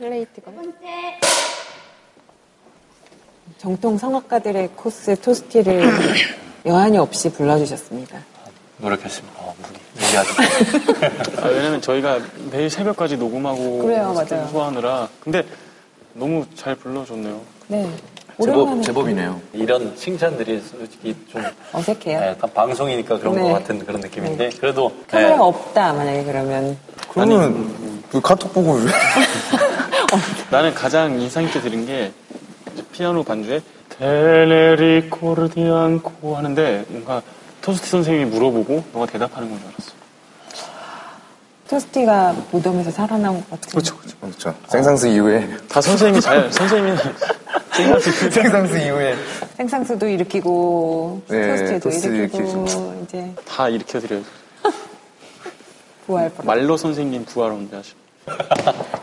플레이트가. 정통 성악가들의 코스 토스티를 여한이 없이 불러주셨습니다. 노력했습니다. 어, 무기. 무기하죠. 아, 왜냐면 저희가 매일 새벽까지 녹음하고 그래요, 맞아요. 소화하느라 근데 너무 잘 불러줬네요. 네. 제법, 제법이네요. 이런 칭찬들이 솔직히 좀 어색해요. 네, 다 방송이니까 그런 네. 것 같은 그런 느낌인데 그래도 카메라가 네, 없다, 만약에 그러면. 그러면 그 카톡 보고 왜? 나는 가장 인상 깊게 들은 게 피아노 반주에 텔레리코르디 않고 하는데 뭔가 토스티 선생님이 물어보고 너가 대답하는 건 줄 알았어. 토스티가 무덤에서 살아나온 것 같은. 그렇죠, 그렇죠. 그렇죠. 생상스 이후에. 다 선생님이 잘 선생님이 생상스 이후에. 생상수도 일으키고, 네, 토스티도 일으키고, 일으키죠. 이제 다 일으켜 드려요. 부활. 말로 선생님 부활원대 하시.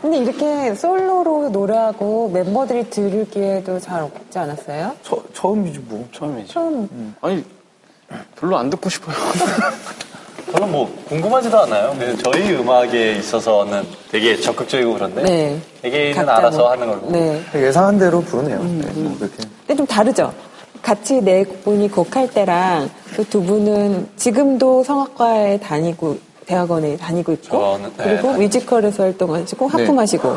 근데 이렇게 솔로로 노래하고 멤버들이 들을 기회도 잘 없지 않았어요? 처, 처음이지 뭐. 처음이지. 처음. 아니 별로 안 듣고 싶어요. 별로 뭐 궁금하지도 않아요. 근데 저희 음악에 있어서는 되게 적극적이고 그런데 네. 개개인은 각자 알아서 뭐- 하는 걸고 네. 예상한 대로 부르네요. 네, 뭐 그렇게. 근데 좀 다르죠? 같이 네 분이 곡할 때랑 그 두 분은 지금도 성악과에 다니고 대학원에 다니고 있고 저는, 네, 그리고 다니고 뮤지컬에서 활동하시고 네. 하품하시고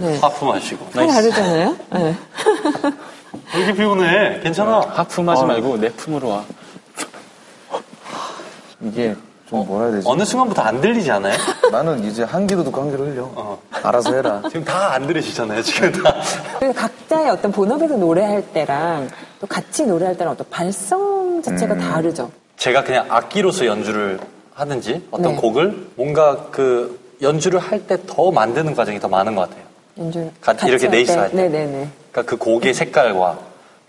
네. 하프 마시고 다 다르잖아요. 네. 왜 이렇게 피곤해? 괜찮아. 하품하지 말고 내 품으로 와. 이게 좀 뭐라 해야 되지? 어느 순간부터 안 들리지 않아요? 나는 이제 한 귀로 듣고 한 귀로 흘려. 어. 알아서 해라. 지금 다 안 들으시잖아요. 지금 다. 그리고 각자의 어떤 본업에서 노래할 때랑 또 같이 노래할 때랑 어떤 발성 자체가 음. 다르죠. 제가 그냥 악기로서 연주를 하든지 어떤 네. 곡을 뭔가 그 연주를 할 때 더 만드는 과정이 더 많은 것 같아요. 연주 같이 이렇게 베이스 할 때. 네네네. 그러니까 그 곡의 색깔과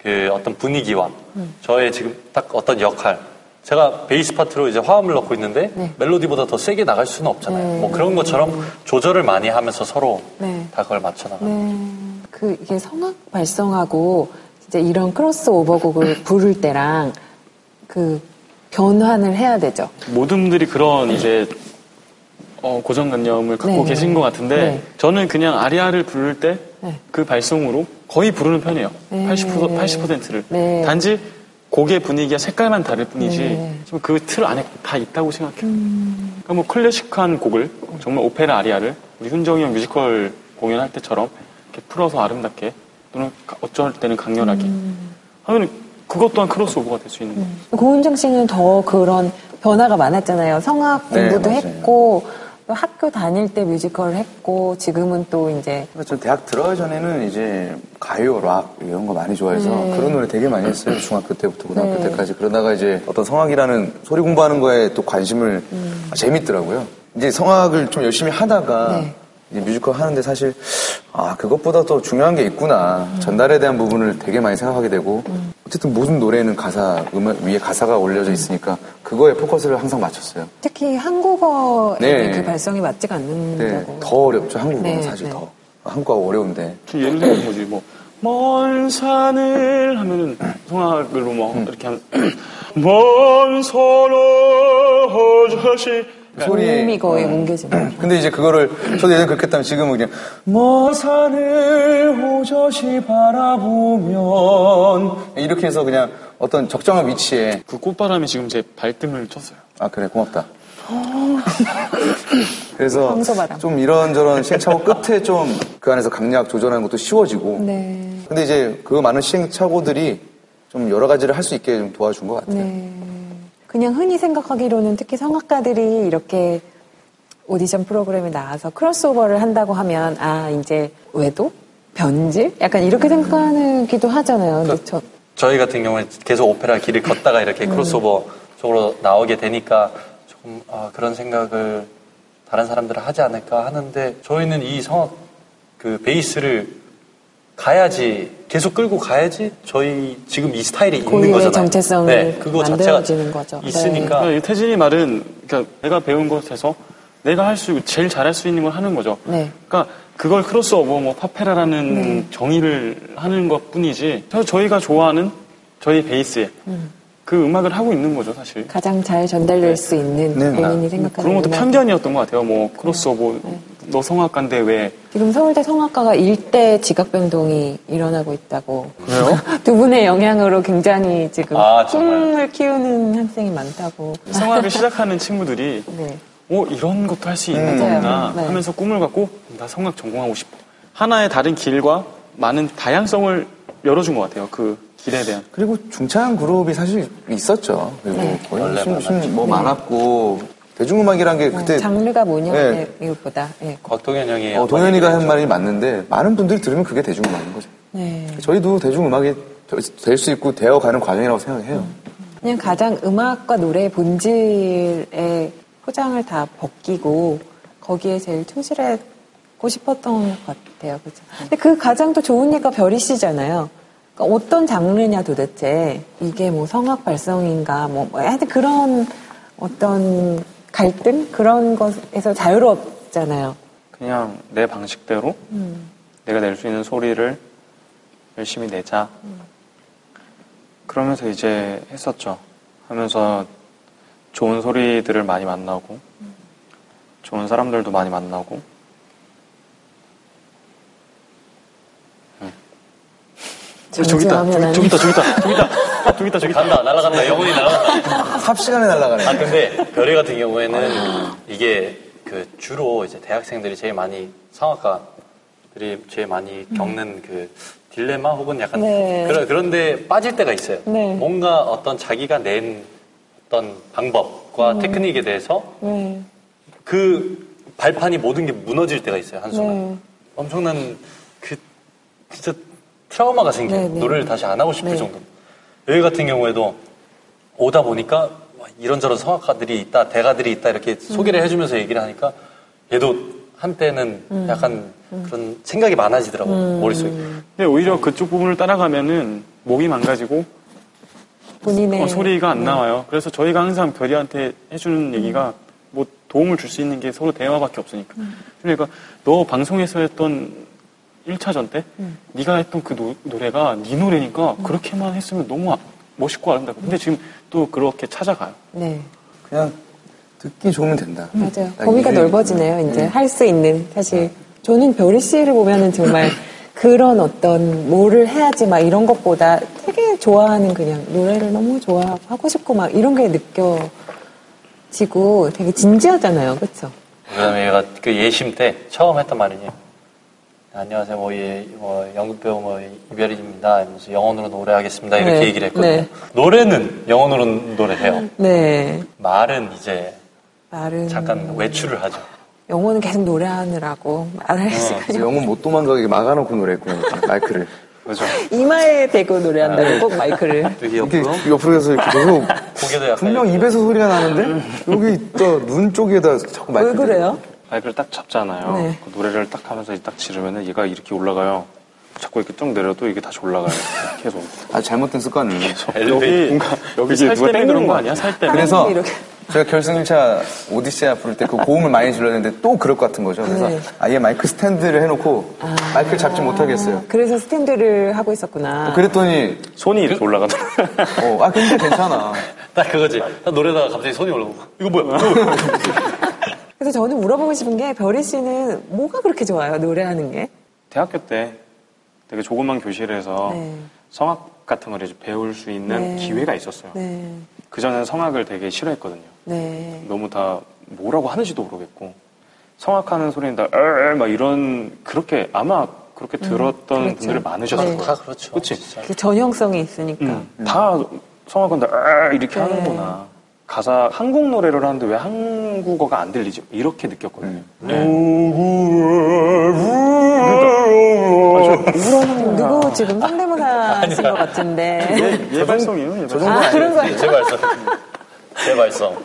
그 어떤 분위기와 음. 저의 지금 딱 어떤 역할. 제가 베이스 파트로 이제 화음을 넣고 있는데 네. 멜로디보다 더 세게 나갈 수는 없잖아요. 네. 뭐 그런 것처럼 조절을 많이 하면서 서로 네. 다 그걸 맞춰 나가. 네. 그 이게 성악 발성하고 진짜 이런 크로스 오버곡을 부를 때랑 그 변환을 해야 되죠. 모든 분들이 그런 이제 어, 고정관념을 갖고 네. 계신 것 같은데 네. 저는 그냥 아리아를 부를 때 그 네. 발성으로 거의 부르는 편이에요. 네. 80%, 80%를. 네. 단지 곡의 분위기와 색깔만 다를 뿐이지 네. 그 틀 안에 다 있다고 생각해요. 음. 그러니까 뭐 클래식한 곡을 정말 오페라 아리아를 우리 훈정이 형 뮤지컬 공연할 때처럼 이렇게 풀어서 아름답게 또는 어쩔 때는 강렬하게 음. 하면 그것 또한 크로스오버가 될 수 있는 거예요. 고은정 씨는 더 그런 변화가 많았잖아요. 성악 네, 공부도 맞아요. 했고 또 학교 다닐 때 뮤지컬을 했고 지금은 또 이제 저 대학 들어가기 전에는 이제 가요, 락 이런 거 많이 좋아해서 네. 그런 노래 되게 많이 했어요. 중학교 때부터 고등학교 네. 때까지. 그러다가 이제 어떤 성악이라는 소리 공부하는 거에 또 관심을 아, 재밌더라고요. 이제 성악을 좀 열심히 하다가 네. 이제 뮤지컬 하는데 사실 아 그것보다 더 중요한 게 있구나. 전달에 대한 부분을 되게 많이 생각하게 되고 어쨌든 모든 노래에는 가사 음악 위에 가사가 올려져 있으니까 그거에 포커스를 항상 맞췄어요. 특히 한국어에 네. 그 발성이 맞지가 네, 않는다고. 더 어렵죠 한국어는 네, 사실 네. 더 한국어가 어려운데 예를 들면 뭐지 뭐. 먼 산을 하면은 성악으로 뭐 이렇게 하면 먼 산을 허저시 소리에 몸이 거의 뭉개지는. 근데 이제 그거를 저도 예전에 그렇게 했다면 지금은 그냥 먼 산을 호젓이 바라보면 이렇게 해서 그냥 어떤 적정한 위치에 그 꽃바람이 지금 제 발등을 쳤어요. 아 그래 고맙다. 그래서 황소바람. 좀 이런저런 시행착오 끝에 좀 그 안에서 강약 조절하는 것도 쉬워지고 네. 근데 이제 그 많은 시행착오들이 좀 여러 가지를 할 수 있게 좀 도와준 것 같아요. 네. 그냥 흔히 생각하기로는 특히 성악가들이 이렇게 오디션 프로그램에 나와서 크로스오버를 한다고 하면 아 이제 외도 변질 약간 이렇게 생각하기도 하잖아요. 근데 저 저희 같은 경우에 계속 오페라 길을 걷다가 이렇게 음. 크로스오버 쪽으로 나오게 되니까 조금 아, 그런 생각을 다른 사람들은 하지 않을까 하는데 저희는 이 성악 그 베이스를 가야지 계속 끌고 가야지 저희 지금 이 스타일이 있는 거잖아요. 정체성을 네, 그거 자체가 만들어지는 거죠. 네. 있으니까 그러니까 이 태진이 말은 그러니까 내가 배운 것에서 내가 할수 제일 잘할 수 있는 걸 하는 거죠. 네. 그러니까 그걸 크로스오버 뭐 파페라라는 정의를 하는 것뿐이지 저- 저희가 좋아하는 저희 베이스에 그 음악을 하고 있는 거죠 사실. 가장 잘 전달될 수 있는 네. 본인이 뭐 생각하는 그런 것도 음악. 편견이었던 것 같아요. 뭐 크로스오버 너 성악가인데 왜 지금 서울대 성악가가 일대 지각 변동이 일어나고 있다고. 그래요? 두 분의 영향으로 굉장히 지금 아? 꿈을 키우는 학생이 많다고. 성악을 시작하는 친구들이 네. 어 이런 것도 할 수 있는. 거구나 네. 하면서 꿈을 갖고 나 성악 전공하고 싶어 하나의 다른 길과 많은 다양성을 열어준 것 같아요 그 길에 대한 그리고 중차양 그룹이 사실 있었죠. 그리고 네. 원래 심- 심- 많았죠. 뭐 많았고 대중음악이란 게 그때 장르가 뭐냐 네. 네. 이것보다. 네. 곽동현 형이 어, 동현이가 한 말이 맞는데 많은 분들이 들으면 그게 대중음악인 거죠. 네. 저희도 대중음악이 될 수 있고 되어가는 과정이라고 생각해요. 그냥 가장 음악과 노래의 본질의 포장을 다 벗기고 거기에 제일 충실하고 싶었던 것 같아요. 그죠? 근데 그 가장 또 좋은 예가 별이 씨잖아요. 그러니까 어떤 장르냐 도대체 이게 뭐 성악 발성인가 뭐, 뭐 하여튼 그런 어떤 갈등? 그런 것에서 자유롭잖아요. 그냥 내 방식대로 내가 낼 수 있는 소리를 열심히 내자. 그러면서 이제 했었죠. 하면서 좋은 소리들을 많이 만나고 좋은 사람들도 많이 만나고. 저기 있다. 저기 있다. 저기 있다. 저기 있다 저기 있다 저기 있다 간다 날아간다 영혼이 날아간다 삽시간에 날아가네. 아 근데 별이 같은 경우에는 이게 그 주로 이제 대학생들이 제일 많이 성악가들이 제일 많이 겪는 그 딜레마 혹은 약간 네. 그런 그런데 빠질 때가 있어요. 네. 뭔가 어떤 자기가 낸 어떤 방법과 테크닉에 대해서 네. 그 발판이 모든 게 무너질 때가 있어요 한순간. 네. 엄청난 그 진짜 트라우마가 생겨요. 네, 네. 노래를 다시 안 하고 싶을 네. 정도. 여기 같은 경우에도 오다 보니까 이런저런 성악가들이 있다, 대가들이 있다 이렇게 음. 소개를 해주면서 얘기를 하니까 얘도 한때는 음. 약간 그런 생각이 많아지더라고 요 머릿속에. 근데 오히려 그쪽 부분을 따라가면은 목이 망가지고 본인의 어, 소리가 안 나와요. 그래서 저희가 항상 별이한테 해주는 얘기가 뭐 도움을 줄 수 있는 게 서로 대화밖에 없으니까. 그러니까 너 방송에서 했던 1차전 때 네가 했던 그 노, 노래가 네 노래니까 그렇게만 했으면 너무 아- 멋있고 아름답고. 근데 지금 또 그렇게 찾아가요. 네. 그냥 듣기 좋으면 된다. 맞아요. 아, 범위가 이게- 넓어지네요. 이제 할수 있는 사실 저는 별이 씨를 보면은 정말 그런 어떤 뭐를 해야지 막 이런 것보다 되게 좋아하는 그냥 노래를 너무 좋아하고 싶고 막 이런 게 느껴지고 되게 진지하잖아요. 그렇죠? 그다음에 얘가 그 예심 때 처음 했던 말이니 안녕하세요, 뭐, 예, 뭐 연극 배우 뭐 이별입니다. 하면서 영혼으로 노래하겠습니다. 이렇게 네, 얘기를 했거든요. 네. 노래는 영혼으로 노래해요. 네. 말은 이제 말은 잠깐 외출을 하죠. 영어는 계속 노래하느라고 말할 시간이 그래서 영혼 못 도망가게 막아놓고 노래했구나, 이렇게 마이크를. 그죠? 이마에 대고 노래한다고 꼭 마이크를 이렇게 옆으로 해서 이렇게 계속 고개도 약간 분명. 입에서 소리가 나는데 여기 또 눈 쪽에다 자꾸 왜 마이크를 그래요? 마이크를 딱 잡잖아요. 네. 그 노래를 딱 하면서 딱 지르면은 얘가 이렇게 올라가요. 자꾸 이렇게 쭉 내려도 이게 다시 올라가요. 계속. 아주 잘못된 습관이에요. 엘리베이터. 여기, 여기 이게 살 누가 땡기는 그런 거거 아니야? 살 때문에. 그래서. 제가 결승 1차 오디세아 부를 때 그 고음을 많이 질렀는데 또 그럴 것 같은 거죠. 그래서 네. 아예 마이크 스탠드를 해놓고 마이크를 잡지 못하겠어요. 그래서 스탠드를 하고 있었구나. 그랬더니 손이 이렇게 올라가더라고요. 어, 아 근데 괜찮아. 딱 그거지. 딱 노래다가 갑자기 손이 올라오고 이거 뭐야? 이거 그래서 저는 물어보고 싶은 게 별이 씨는 뭐가 그렇게 좋아요? 노래하는 게? 대학교 때 되게 조그만 교실에서 네. 성악 같은 걸 이제 배울 수 있는 네. 기회가 있었어요. 네. 그전에는 성악을 되게 싫어했거든요. 네. 너무 다 뭐라고 하는지도 모르겠고 성악하는 소리는 다 에얼 막 이런 그렇게 아마 그렇게 들었던 그렇죠. 분들이 많으셨을 네. 거예요. 다 그렇죠. 그치? 그 전형성이 있으니까. 음, 다 성악은 다 이렇게 네. 하는구나. 가사 한국 노래를 하는데 왜 한 국어가 안 들리지? 이렇게 느꼈거든요. 누구 지금 성대모사 하신 것 같은데. 예, 예발성이에요. 예발성. 아, 그런 거예요? 제 발성. 제 발성.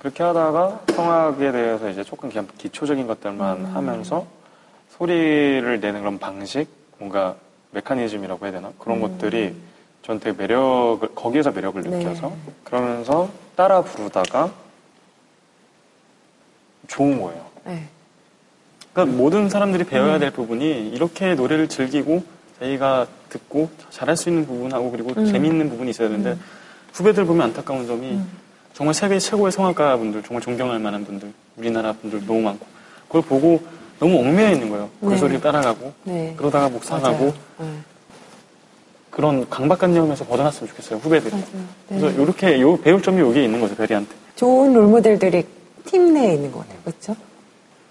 그렇게 하다가 성악에 대해서 이제 조금 그냥 기초적인 것들만 음. 하면서 소리를 내는 그런 방식, 뭔가 메커니즘이라고 해야 되나? 그런 것들이 전 되게 매력을, 거기에서 매력을 음. 네. 느껴서 그러면서 따라 부르다가 좋은 거예요. 네. 그러니까 모든 사람들이 배워야 음. 될 부분이 이렇게 노래를 즐기고 자기가 듣고 잘할 수 있는 부분하고 그리고 음. 재미있는 부분이 있어야 되는데 후배들 보면 안타까운 점이 정말 세계 최고의 성악가 분들 정말 존경할 만한 분들 우리나라 분들 너무 많고 그걸 보고 너무 얽매여 있는 거예요. 그 네. 소리를 따라가고 네. 그러다가 묵상하고 맞아요. 네. 그런 강박관념에서 벗어났으면 좋겠어요 후배들이. 네. 그래서 이렇게 요 배울 점이 여기에 있는 거죠 베리한테. 좋은 롤모델들이 팀 내에 있는 것 같아요. 그렇죠?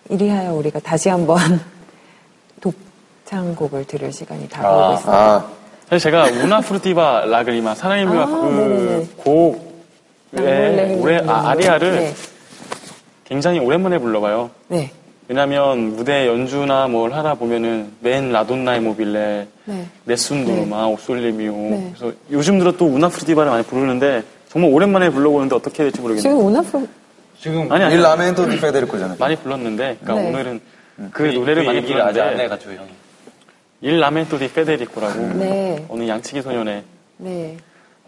이리하여 우리가 다시 한번 독창곡을 들을 시간이 다가오고 아. 있어요. 아, 사실 제가 Una furtiva lagrima 사랑의 아, 네네네. 그곡의 올해 아, 아리아를 네. 굉장히 오랜만에 불러봐요. 네. 왜냐면 무대 연주나 뭘 하다 보면은 맨 La donna è mobile, 네. Nessun dorma, 'O sole mio. 네. 그래서 요즘 들어 또 Una furtiva를 많이 부르는데 정말 오랜만에 불러보는데 어떻게 될지 모르겠네요. 지금 Una f- 지금 아니 아니 Il lamento di Federico잖아요. 많이 불렀는데 그러니까 네. 오늘은 그 노래를 그 많이 얘기를 아직 안 불렀는데 해가지고 형이. 일 라멘토 디 페데리코라고 네. 어느 양치기 소년의 네.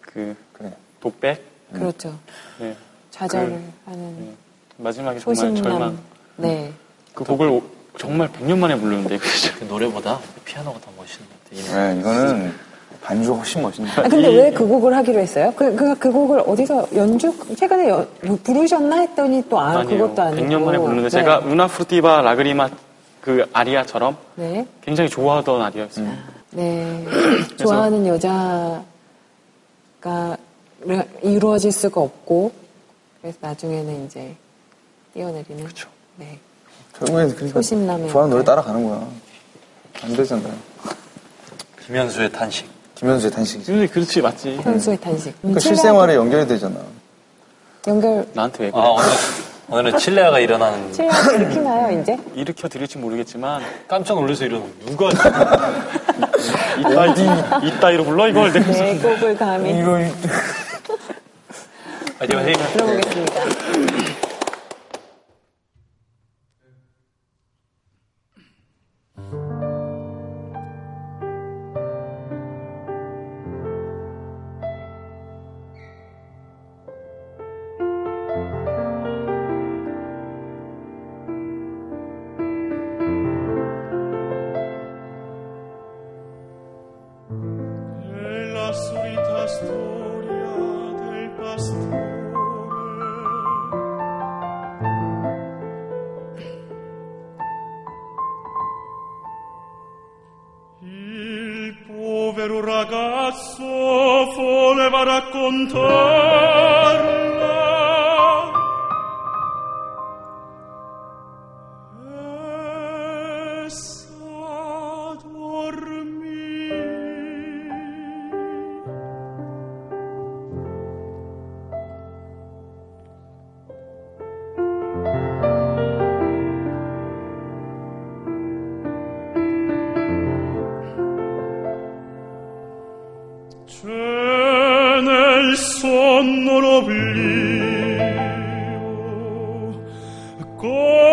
그 그래. 독백 그렇죠. 네. 좌절을 하는 네. 마지막에 정말 절망. 네. 그 곡을 오- 정말 100년 만에 불렀는데? 그 노래보다 피아노가 더 멋있는 것 같아. 이 노래. 네, 이거는 반주가 훨씬 멋있네. 아, 근데 왜 그 곡을 하기로 했어요? 그, 그, 그 곡을 어디서 연주, 최근에 연- 뭐 부르셨나 했더니 또, 아, 아니에요. 그것도 아니고. 100년 만에 부르는데 네. 제가 우나 프루티바 라그리마 그 아리아처럼 네. 굉장히 좋아하던 아리아였어요. 네. 좋아하는 여자가 이루어질 수가 없고, 그래서 나중에는 이제 뛰어내리는. 그쵸. 네. 결국엔 그러니까 소심남의 좋아하는 노래 네. 따라가는 거야. 안 되잖아요. 김현수의 탄식. 김현수의 탄식이지. 근데 그렇지 맞지. 현수의 탄식. 음, 그러니까 실생활에 연결이 되잖아. 연결, 나한테 왜 그래? 아 오늘 오늘은 칠레아가 일어나는 칠레가 일으키나요, 이제? 일으켜 드릴지 모르겠지만 깜짝 놀라서 이러는 누가 이따 이따위로 불러 이걸 네, 곡을 감히 이거 어디 들어보겠습니다. 哥。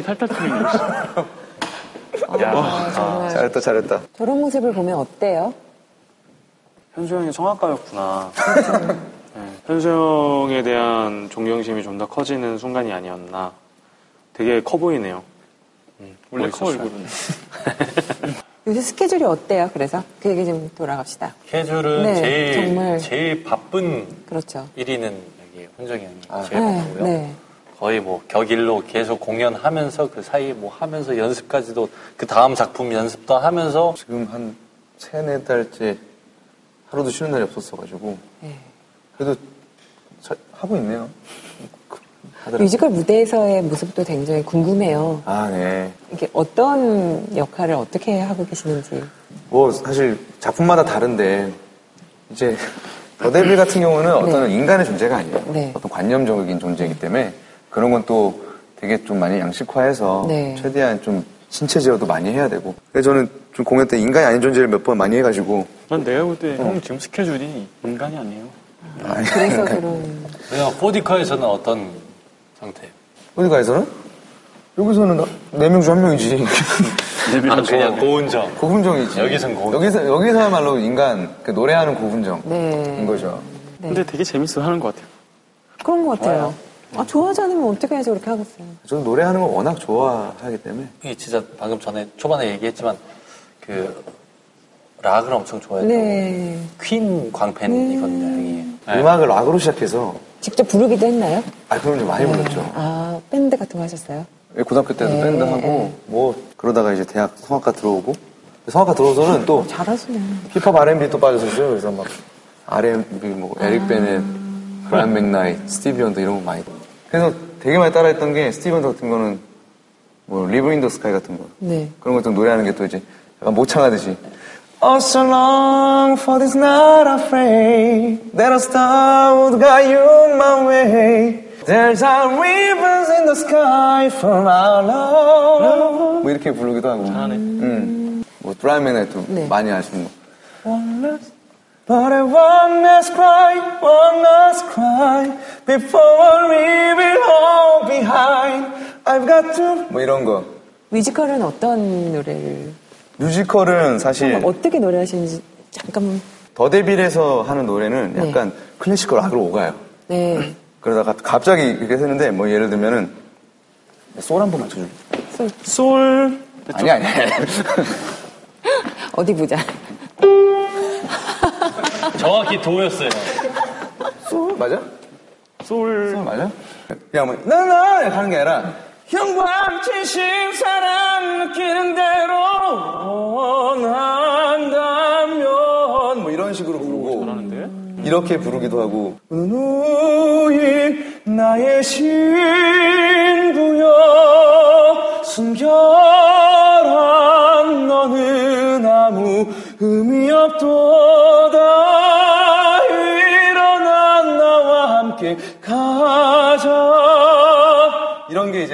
내 영혼이 탈탈 튀는 거. 야, 아, 정말 잘했다, 잘했다. 저런 모습을 보면 어때요? 현수 형이 성악가였구나. 네, 현수 형에 대한 존경심이 좀 더 커지는 순간이 아니었나. 되게 커 보이네요. 음, 원래 커. 얼굴은. 요새 스케줄이 어때요? 그래서 그 얘기 좀 돌아갑시다. 스케줄은 네, 제일 정말. 제일 바쁜 그렇죠. 1위는 여기 혼정이 형이 아, 제일 네, 바쁘고요. 네. 거의 뭐 격일로 계속 공연하면서 그 사이 뭐 하면서 연습까지도 그 다음 작품 연습도 하면서 지금 한 세네 달째 하루도 쉬는 날이 없었어가지고 네. 그래도 잘 하고 있네요. 하더라고요. 뮤지컬 무대에서의 모습도 굉장히 궁금해요. 아, 네. 이게 어떤 역할을 어떻게 하고 계시는지. 뭐 사실 작품마다 다른데 이제 더데빌 같은 경우는 어떤 인간의 존재가 아니에요. 네. 어떤 관념적인 존재이기 때문에 그런 건 또 되게 좀 많이 양식화해서 네. 최대한 좀 신체 제어도 많이 해야 되고. 그래서 저는 좀 공연 때 인간이 아닌 존재를 몇 번 많이 해가지고 난 내가 볼때형 지금 스케줄이 인간이 아니에요. 아니, 그래서 그런. 그냥 포디커에서는 어떤 상태예요? 어디 가에서는 여기서는 네 명 중 한 명이지. 아, 그냥 고은정. 고분정이지. 여기선 고분정. 여기서 여기서야말로 인간 그 노래하는 고분정인 네. 거죠. 근데 되게 재밌어 하는 것 같아요. 그런 것 같아요. 아, 좋아하지 않으면 어떻게 해서 그렇게 하겠어요. 저는 노래하는 걸 워낙 좋아하기 때문에 형이 진짜 방금 전에 초반에 얘기했지만 그 락을 엄청 좋아했고 네. 퀸 광팬이거든요, 형이. 네. 음악을 락으로 시작해서 직접 부르기도 했나요? 아 그럼 좀 많이 불렀죠. 아, 밴드 같은 거 하셨어요? 고등학교 때도 네, 밴드 하고 뭐 그러다가 이제 대학 성악과 들어오고 성악과 들어서는 또 잘하시네. 힙합 R&B 또 빠졌었어요. 그래서 막 R&B 뭐 에릭 베넷, 브라이언 맥나이트, 스티비 원더 이런 거 많이. 그래서 되게 많이 따라했던 게 원더 같은 거는 뭐 Ribbon in the Sky 같은 거 네. 그런 것도 노래하는 게 또 이제 약간 모창하듯이 Oh so long for this night I prayed that a star would guide you my way There's a ribbon in the sky for our love 뭐 이렇게 부르기도 하고 잘하네. 음. 뭐 브라이언 맥나이트도 네. 많이 아시는 거 One last But I one last cry, one last cry Before we will all behind I've got to 뭐 이런 거 뮤지컬은 어떤 노래를, 뮤지컬은 사실 어떻게 노래하시는지 잠깐, 더데빌에서 하는 노래는 네. 약간 클래시컬 락으로 오가요. 네. 그러다가 갑자기 이렇게 했는데 뭐 예를 들면은 솔 한 번 맞춰줄래? 솔, 솔. 아니 아니. 어디 보자. 정확히 도였어요. 솔 맞아? 솔. 솔 맞아? 그냥 뭐 나나 이렇게 하는 게 아니라 형과 진심 사랑 느끼는 대로 원한다면 뭐 이런 식으로 부르고 잘하는데? 이렇게 부르기도 하고 누이 나의 신부여 숨겨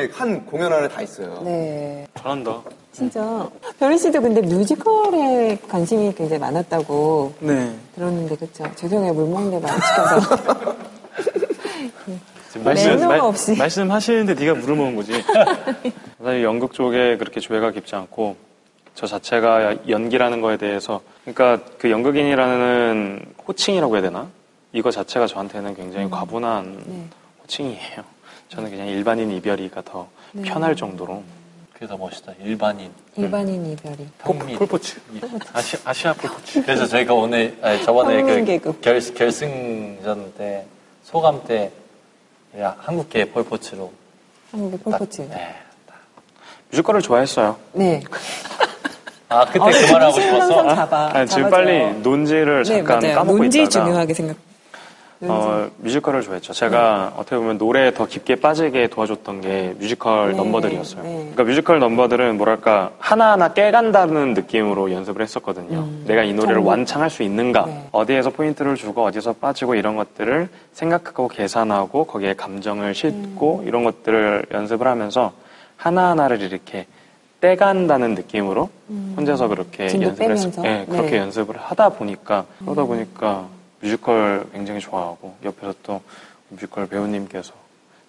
이제 한 공연 안에 다 있어요 네. 잘한다. 진짜. 별이 씨도 근데 뮤지컬에 관심이 굉장히 많았다고 네. 들었는데, 그쵸? 죄송해요. 물 먹는 데 많이 시켜서. 없이. 말씀하시는데 네가 물을 먹은 거지. 사실 연극 쪽에 그렇게 조예가 깊지 않고 저 자체가 연기라는 거에 대해서 그러니까 그 연극인이라는 호칭이라고 해야 되나? 이거 자체가 저한테는 굉장히 과분한 네. 호칭이에요. 저는 그냥 일반인 이별이가 더 네. 편할 정도로 그게 더 멋있다. 일반인. 일반인 이별이. 평민. 폴포츠 아시, 아시아 폴포츠 그래서 저희가 오늘 아니, 저번에 그. 결, 결승전 때 소감 때 야, 한국계 폴포츠로 한국의 딱, 폴포츠. 네, 딱. 뮤지컬을 좋아했어요. 네. 아 그때 어, 그 말 하고 중심 싶었어? 잡아. 아니, 지금. 빨리 논지를 네, 잠깐 맞아요. 까먹고 논지 있다가 중요하게 생각. 어, 뮤지컬을 좋아했죠. 제가 어떻게 보면 노래에 더 깊게 빠지게 도와줬던 게 뮤지컬 네, 넘버들이었어요. 네. 그러니까 뮤지컬 넘버들은 뭐랄까 하나하나 깨간다는 느낌으로 연습을 했었거든요. 내가 이 노래를 정말. 완창할 수 있는가, 음. 네. 어디에서 포인트를 주고 어디서 빠지고 이런 것들을 생각하고 계산하고 거기에 감정을 싣고 음. 이런 것들을 연습을 하면서 하나하나를 이렇게 떼간다는 느낌으로 혼자서 그렇게 음. 연습을 했, 빼면서? 네, 그렇게 네. 연습을 하다 보니까 그러다 보니까 뮤지컬 굉장히 좋아하고 옆에서 또 뮤지컬 배우님께서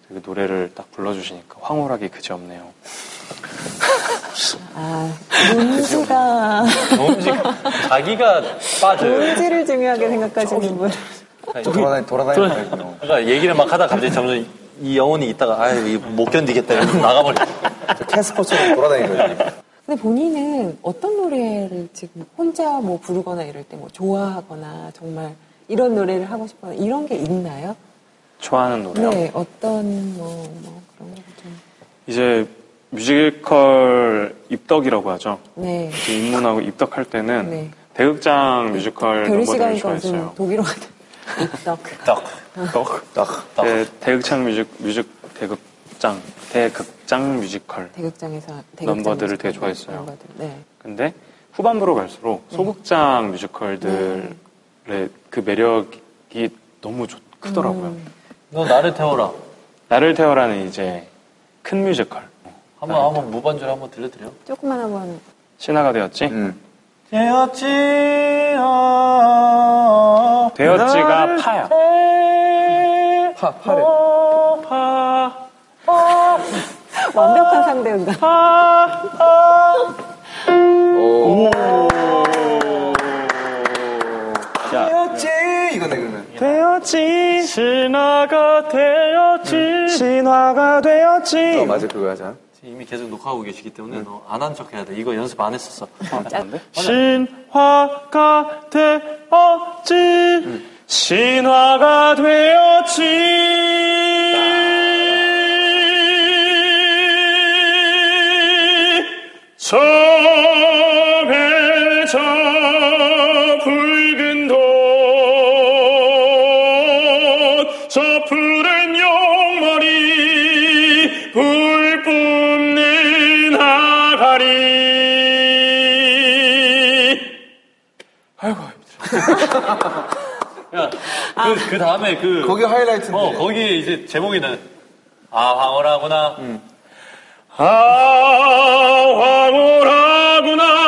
되게 노래를 딱 불러주시니까 황홀하기 그지없네요. 아, 논지가, 뭔지 자기가 빠져요. 논지를 중요하게 생각하시는 분. 좀 돌아다니, 돌아다니는군요. 그러니까 얘기를 막 하다 갑자기 점점 이 영혼이 있다가 아유 못 견디겠다 이러면서 나가버려. 캐스퍼처럼 돌아다니는 거지. 근데 본인은 어떤 노래를 지금 혼자 뭐 부르거나 이럴 때 뭐 좋아하거나 정말 이런 노래를 하고 싶거나 이런 게 있나요? 좋아하는 노래요. 네, 어떤 뭐, 뭐 그런 거 좀. 이제 뮤지컬 입덕이라고 하죠. 네. 입문하고 입덕할 때는 네. 대극장 뮤지컬 별이 넘버들을 좋아했어요. 독일어 같은. 떡. 딱. 떡. 딱. 네, 대극장 뮤직 뮤직 대극장 대극장 뮤지컬. 대극장에서 대극장 넘버들을 뮤지컬 되게 좋아했어요. 넘버들. 네. 근데 후반부로 갈수록 소극장 뮤지컬들의 그 매력이 너무 좋, 크더라고요. 너 나를 태워라. 나를 태워라는 이제 큰 뮤지컬. 한번 한번 무반주를 한번 들려드려. 조금만 한번 신화가 되었지? 음. 되었지. 되었지가 파야. 파, 파래. 파. 완벽한 상대 응답. 오. 자, 되었지. 신화가 되었지. 신화가 되었지. 어, 맞아, 그거 하자. 이미 계속 녹화하고 계시기 때문에 너 안 한 척 해야 돼. 이거 연습 안 했었어. 짠데? 신화가 되었지. 신화가 되었지. 섬 야, 그, 그 다음에 그. 거기 하이라이트인데. 어, 거기에 이제 제목이는. 아, 황홀하구나. 아, 황홀하구나, 황홀하구나.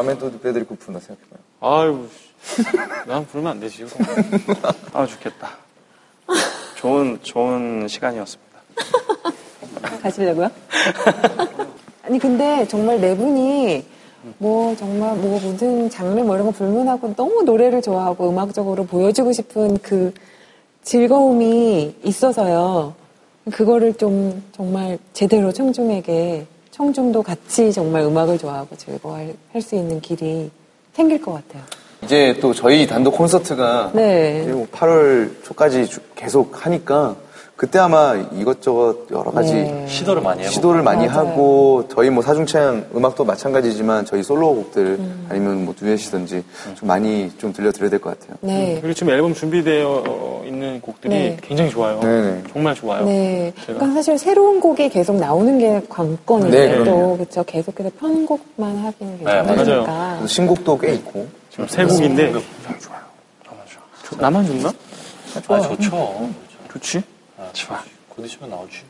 라멘도 빼드리고 부른다 생각해봐요. 아유, 씨. 난 부르면 안 되지, 이거. 아, 죽겠다. 좋은, 좋은 시간이었습니다. 가시려고요? 아니 근데 정말 네 분이 뭐 정말 뭐 무슨 장르 뭐 이런 거 불문하고 너무 노래를 좋아하고 음악적으로 보여주고 싶은 그 즐거움이 있어서요. 그거를 좀 정말 제대로 청중에게 청중도 같이 정말 음악을 좋아하고 즐거워할 수 있는 길이 생길 것 같아요. 이제 또 저희 단독 콘서트가 네. 그리고 8월 초까지 주- 계속 하니까 그때 아마 이것저것 여러 가지 네. 시도를 많이 해보고. 시도를 많이 맞아요. 하고 저희 뭐 사중창 음악도 마찬가지지만 저희 솔로곡들 음. 아니면 뭐 듀엣이든지 좀 많이 좀 들려드려야 될 것 같아요. 네. 그리고 지금 앨범 준비되어 있는 곡들이 네. 굉장히 좋아요. 네네. 정말 좋아요. 네. 제가. 그러니까 사실 새로운 곡이 계속 나오는 게 관건이고 네, 또. 그렇죠. 계속해서 편곡만 하기는 네, 괜찮으니까. 맞아요. 신곡도 꽤 있고 지금 세 곡인데 정말 좋아요. 좋아. 저- 나만 좋나? 아, 좋죠. 좋지? 좋아. 곧 있으면 나오지.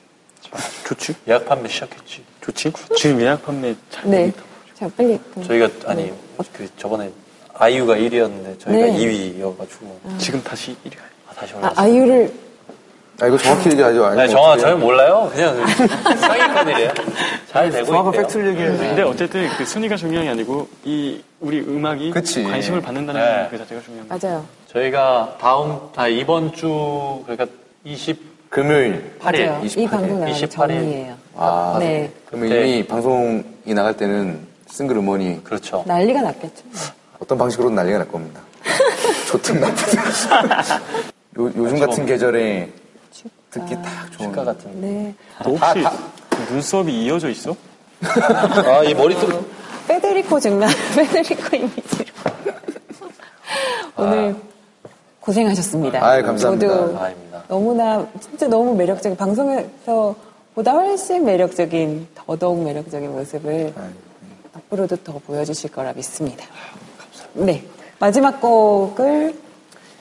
좋아. 좋지? 예약 판매 시작했지. 좋지? 지금 예약 판매 잘 네. 되겠다. 자, 빨리. 저희가, 아니, 그 저번에 아이유가 1위였는데 저희가 네. 2위여가지고. 지금 다시 1위가 아, 다시 아, 올랐어. 아이유를 아, 이거 정확히 얘기하죠. 아니, 네, 정확 저는 몰라요. 그냥 상위권이래요. 잘 되고 정확한 있대요. 팩트를 얘기해야지. 근데 어쨌든 그 순위가 중요한 게 아니고 이 우리 음악이 그치. 관심을 받는다는 네. 그 자체가 중요한 거예요. 맞아요. 저희가 다음 아 이번 주 그러니까 28일 금요일. 맞아요. 이 28일, 방송 나가는 28일. 정리예요. 아, 네. 그러면 네. 이미 방송이 나갈 때는 싱글 음원이 그렇죠. 난리가 났겠죠. 어떤 방식으로든 난리가 날 겁니다. 좋든 나쁘든. 요, 요즘 같은 계절에 듣기 딱 좋은. 축가 같은. 네. 너 혹시 그 눈썹이 이어져 있어? 아 이 머리도 페데리코 증명, 페데리코 이미지로. 오늘 고생하셨습니다. 아이, 감사합니다. 모두 아닙니다. 너무나, 진짜 너무 매력적인, 방송에서 보다 훨씬 매력적인, 더더욱 매력적인 모습을 앞으로도 더 보여주실 거라 믿습니다. 네. 마지막 곡을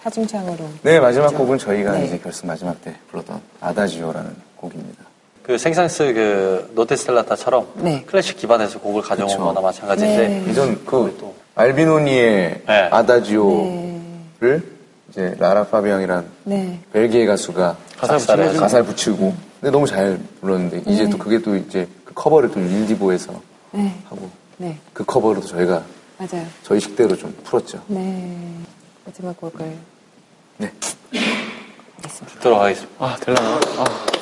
사중창으로. 네, 마지막 곡은 저희가 네. 이제 결승 마지막 때 불렀던 아다지오라는 곡입니다. 그 생상스 그 Notte Stellata처럼 네. 클래식 기반에서 곡을 가져온 그쵸. 거나 마찬가지인데 네. 이전 그 또. 알비노니의 네. 아다지오를 이제 라라 파비앙이란 네. 벨기에 가수가 가사를. 가사를 붙이고 근데 너무 잘 불렀는데 이제 네. 또 그게 또 이제 그 커버를 또 일디보에서 네. 하고 네. 그 커버로도 저희가 맞아요. 저희 식대로 좀 풀었죠. 네. 마지막 곡을 네. 하겠습니다. 듣도록 하겠습니다. 아, 될라나? 아.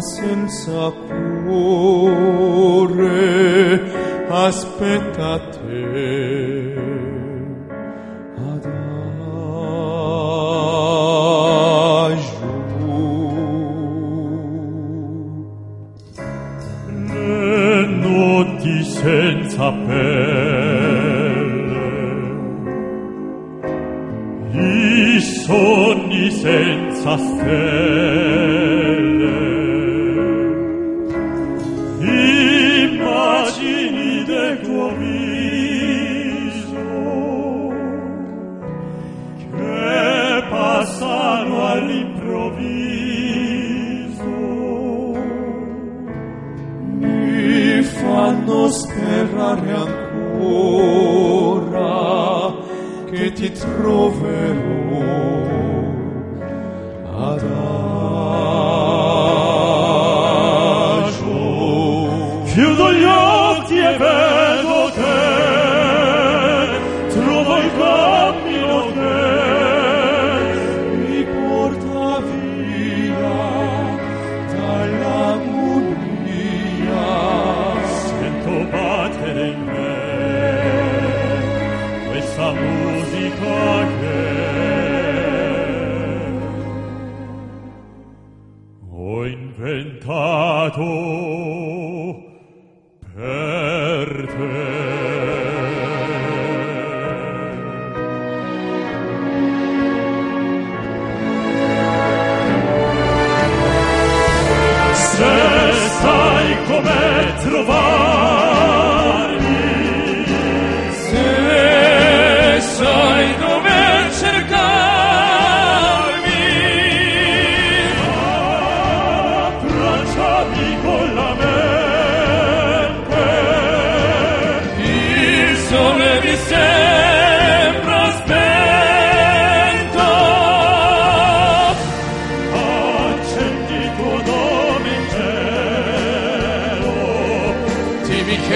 Senza cuore aspetta te. Adagio. Le notti senza pelle i sogni senza stelle, ti troverò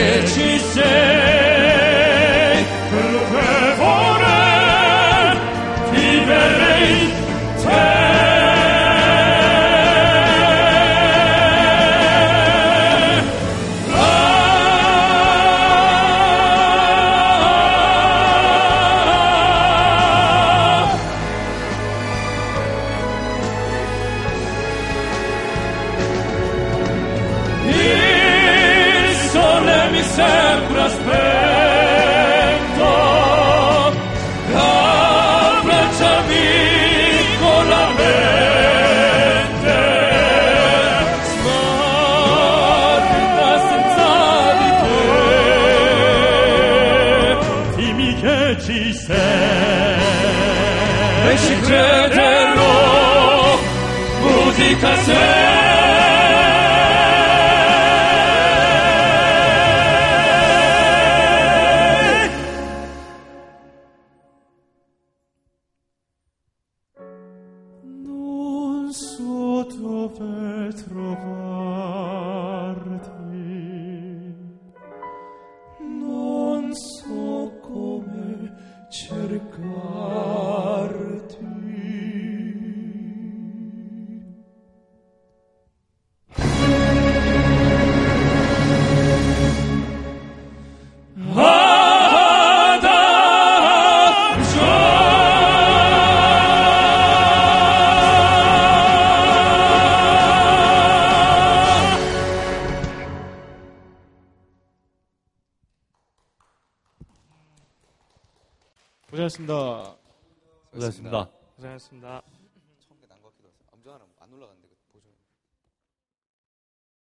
She. 고생하셨습니다. 고맙습니다. 고생하셨습니다. 올라갔는데.